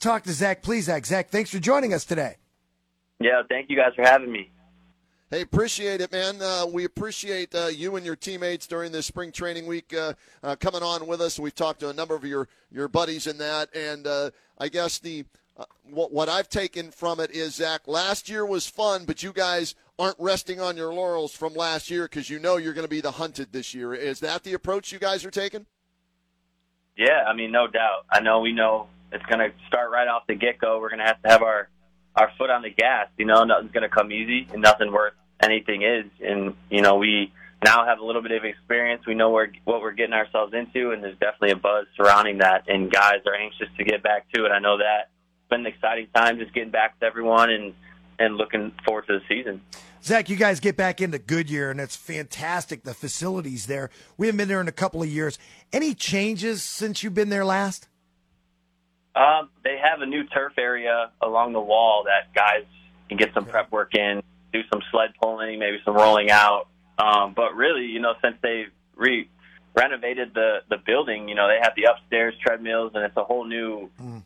talk to Zach Plesac. Zach, thanks for joining us today. Yeah, thank you guys for having me. Hey, appreciate it, man. Uh, we appreciate uh, you and your teammates during this spring training week uh, uh coming on with us. We've talked to a number of your, your buddies in that, and uh, I guess the uh, what, what I've taken from it is Zach. Last year was fun, but you guys aren't resting on your laurels from last year because you know you're going to be the hunted this year. Is that the approach you guys are taking? Yeah, I mean, no doubt. I know we know it's going to start right off the get go. We're going to have to have our our foot on the gas. You know, nothing's going to come easy, and nothing worth anything is. And you know, we now have a little bit of experience. We know where what we're getting ourselves into, and there's definitely a buzz surrounding that. And guys are anxious to get back to it. I know that. It's been an exciting time just getting back with everyone and and looking forward to the season. Zach, you guys get back into Goodyear, and it's fantastic. The facilities there. We haven't been there in a couple of years. Any changes since you've been there last? Um, they have a new turf area along the wall that guys can get some prep work in, do some sled pulling, maybe some rolling out. Um, but really, you know, since they re renovated the the building, you know, they have the upstairs treadmills, and it's a whole new, Mm.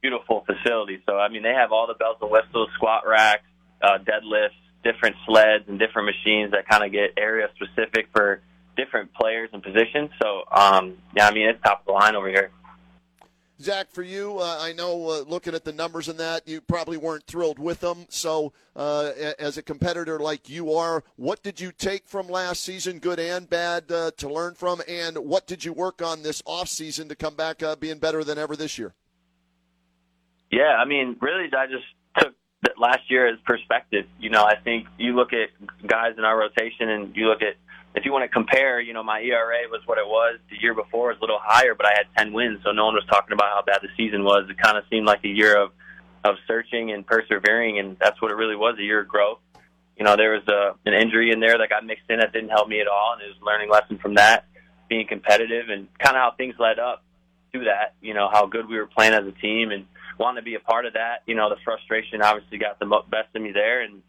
beautiful facility. So I mean, they have all the bells and whistles, squat racks, uh, deadlifts, different sleds, and different machines that kind of get area specific for different players and positions. So um, yeah, I mean, it's top of the line over here. Zach, for you, uh, I know uh, looking at the numbers in that, you probably weren't thrilled with them. So, uh, as a competitor like you are, what did you take from last season, good and bad, uh, to learn from? And what did you work on this off season to come back uh, being better than ever this year? Yeah, I mean, really, I just took last year as perspective. You know, I think you look at guys in our rotation, and you look at if you want to compare. You know, my ERA was what it was the year before, it was a little higher, but I had 10 wins, so no one was talking about how bad the season was. It kind of seemed like a year of of searching and persevering, and that's what it really was—a year of growth. You know, there was a, an injury in there that got mixed in that didn't help me at all, and it was a learning lesson from that, being competitive, and kind of how things led up to that. You know, how good we were playing as a team, and wanting to be a part of that. You know, the frustration obviously got the best of me there, and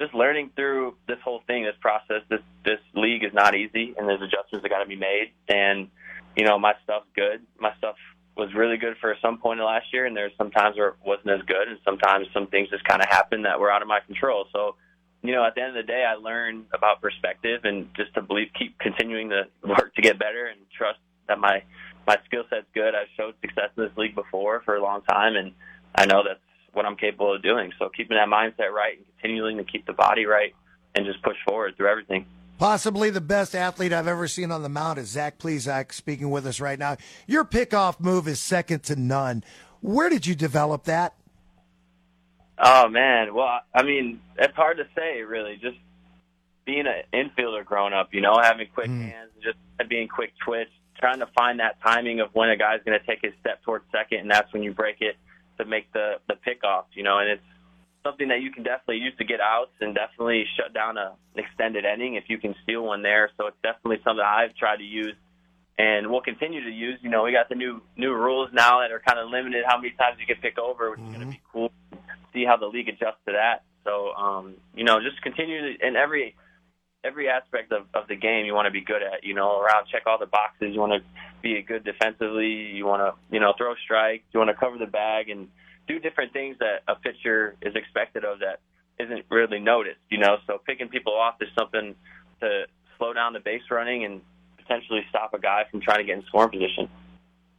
just learning through this whole thing, this process, this this league is not easy, and there's adjustments that got to be made. And you know, my stuff's good. My stuff was really good for some point of last year, and there's some times where it wasn't as good, and sometimes some things just kind of happen that were out of my control. So, you know, at the end of the day, I learned about perspective and just to believe, keep continuing to work to get better, and trust that my my skill set's good. I've showed success in this league before for a long time, and I know that's what I'm capable of doing. So keeping that mindset right and continuing to keep the body right and just push forward through everything. Possibly the best athlete I've ever seen on the mound is Zach Plesac speaking with us right now. Your pickoff move is second to none. Where did you develop that? Oh man, well, I mean, it's hard to say really. Just being an infielder growing up, you know, having quick mm. hands, just being quick twitch, trying to find that timing of when a guy's going to take his step towards second, and that's when you break it to make the the pickoff, you know, and it's something that you can definitely use to get outs and definitely shut down a, extended inning if you can steal one there. So it's definitely something I've tried to use and we'll continue to use. You know, we got the new new rules now that are kind of limited how many times you can pick over, which is going to be cool. See how the league adjusts to that. So, um, you know, just continue to, in every every aspect of, of the game you want to be good at. You know, around check all the boxes. You want to be good defensively. You want to, you know, throw strikes. You want to cover the bag and do different things that a pitcher is expected of that isn't really noticed. You know, so picking people off is something to slow down the base running and potentially stop a guy from trying to get in scoring position.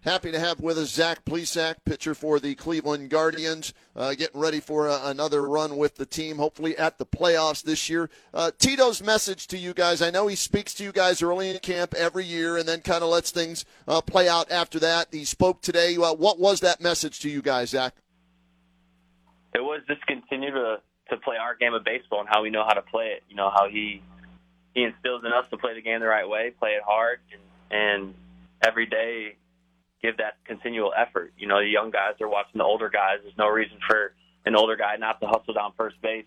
Happy to have with us Zach Plesac, pitcher for the Cleveland Guardians, uh, getting ready for uh, another run with the team, hopefully at the playoffs this year. Uh, Tito's message to you guys, I know he speaks to you guys early in camp every year and then kind of lets things uh, play out after that. He spoke today. Uh, what was that message to you guys, Zach? It was just continue to to play our game of baseball and how we know how to play it. You know how he he instills in us to play the game the right way, play it hard, and, and every day give that continual effort. You know, the young guys are watching the older guys. There's no reason for an older guy not to hustle down first base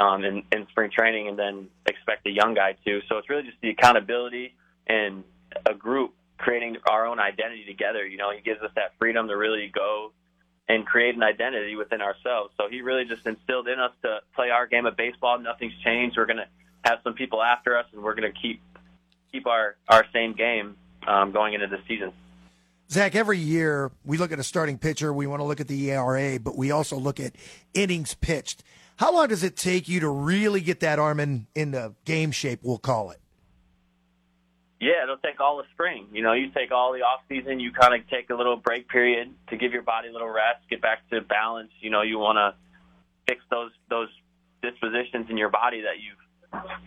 um, in, in spring training and then expect a young guy to. So it's really just the accountability and a group creating our own identity together. You know, he gives us that freedom to really go and create an identity within ourselves. So he really just instilled in us to play our game of baseball. Nothing's changed. We're going to have some people after us, and we're going to keep keep our our same game um, going into the season. Zach, every year we look at a starting pitcher, we want to look at the ERA, but we also look at innings pitched. How long does it take you to really get that arm in into game shape? We'll call it. Yeah, it'll take all the spring. You know, you take all the off season, you kind of take a little break period to give your body a little rest, get back to balance. You know, you want to fix those those dispositions in your body that you've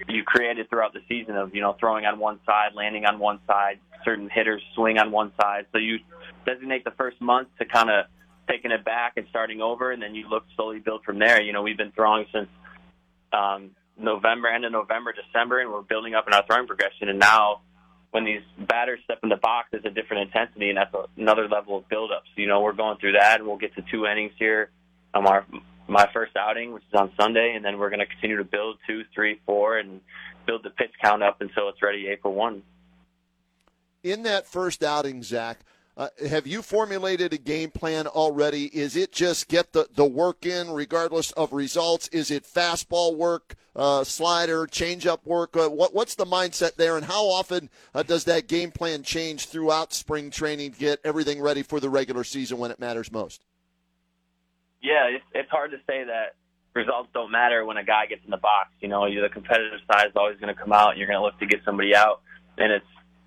you created throughout the season of you know throwing on one side, landing on one side, certain hitters swing on one side. So you designate the first month to kind of taking it back and starting over, and then you look slowly build from there. You know, we've been throwing since um, November, end of November, December, and we're building up in our throwing progression, and now when these batters step in the box, there's a different intensity, and that's a, another level of buildup. So, you know, we're going through that, and we'll get to two innings here. Um, our my first outing, which is on Sunday, and then we're going to continue to build two, three, four, and build the pitch count up until it's ready April one. In that first outing, Zach, uh, have you formulated a game plan already? Is it just get the, the work in regardless of results? Is it fastball work, uh, slider, changeup work? Uh, what, what's the mindset there, and how often uh, does that game plan change throughout spring training to get everything ready for the regular season when it matters most? Yeah, it's, it's hard to say that results don't matter when a guy gets in the box. You know, the competitive side is always going to come out, and you're going to look to get somebody out, and it's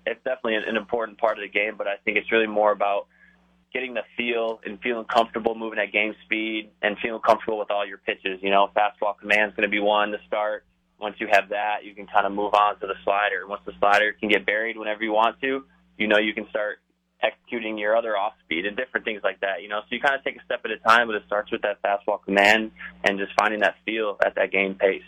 it's definitely an important part of the game, but I think it's really more about getting the feel and feeling comfortable moving at game speed and feeling comfortable with all your pitches. You know, fastball command is going to be one to start. Once you have that, you can kind of move on to the slider. Once the slider can get buried whenever you want to, you know you can start executing your other off speed and different things like that. You know, so you kind of take a step at a time, but it starts with that fastball command and just finding that feel at that game pace.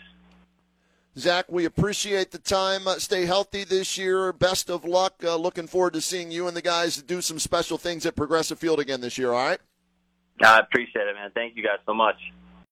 Zach, we appreciate the time. Uh, stay healthy this year. Best of luck. Uh, looking forward to seeing you and the guys do some special things at Progressive Field again this year, all right? I appreciate it, man. Thank you guys so much.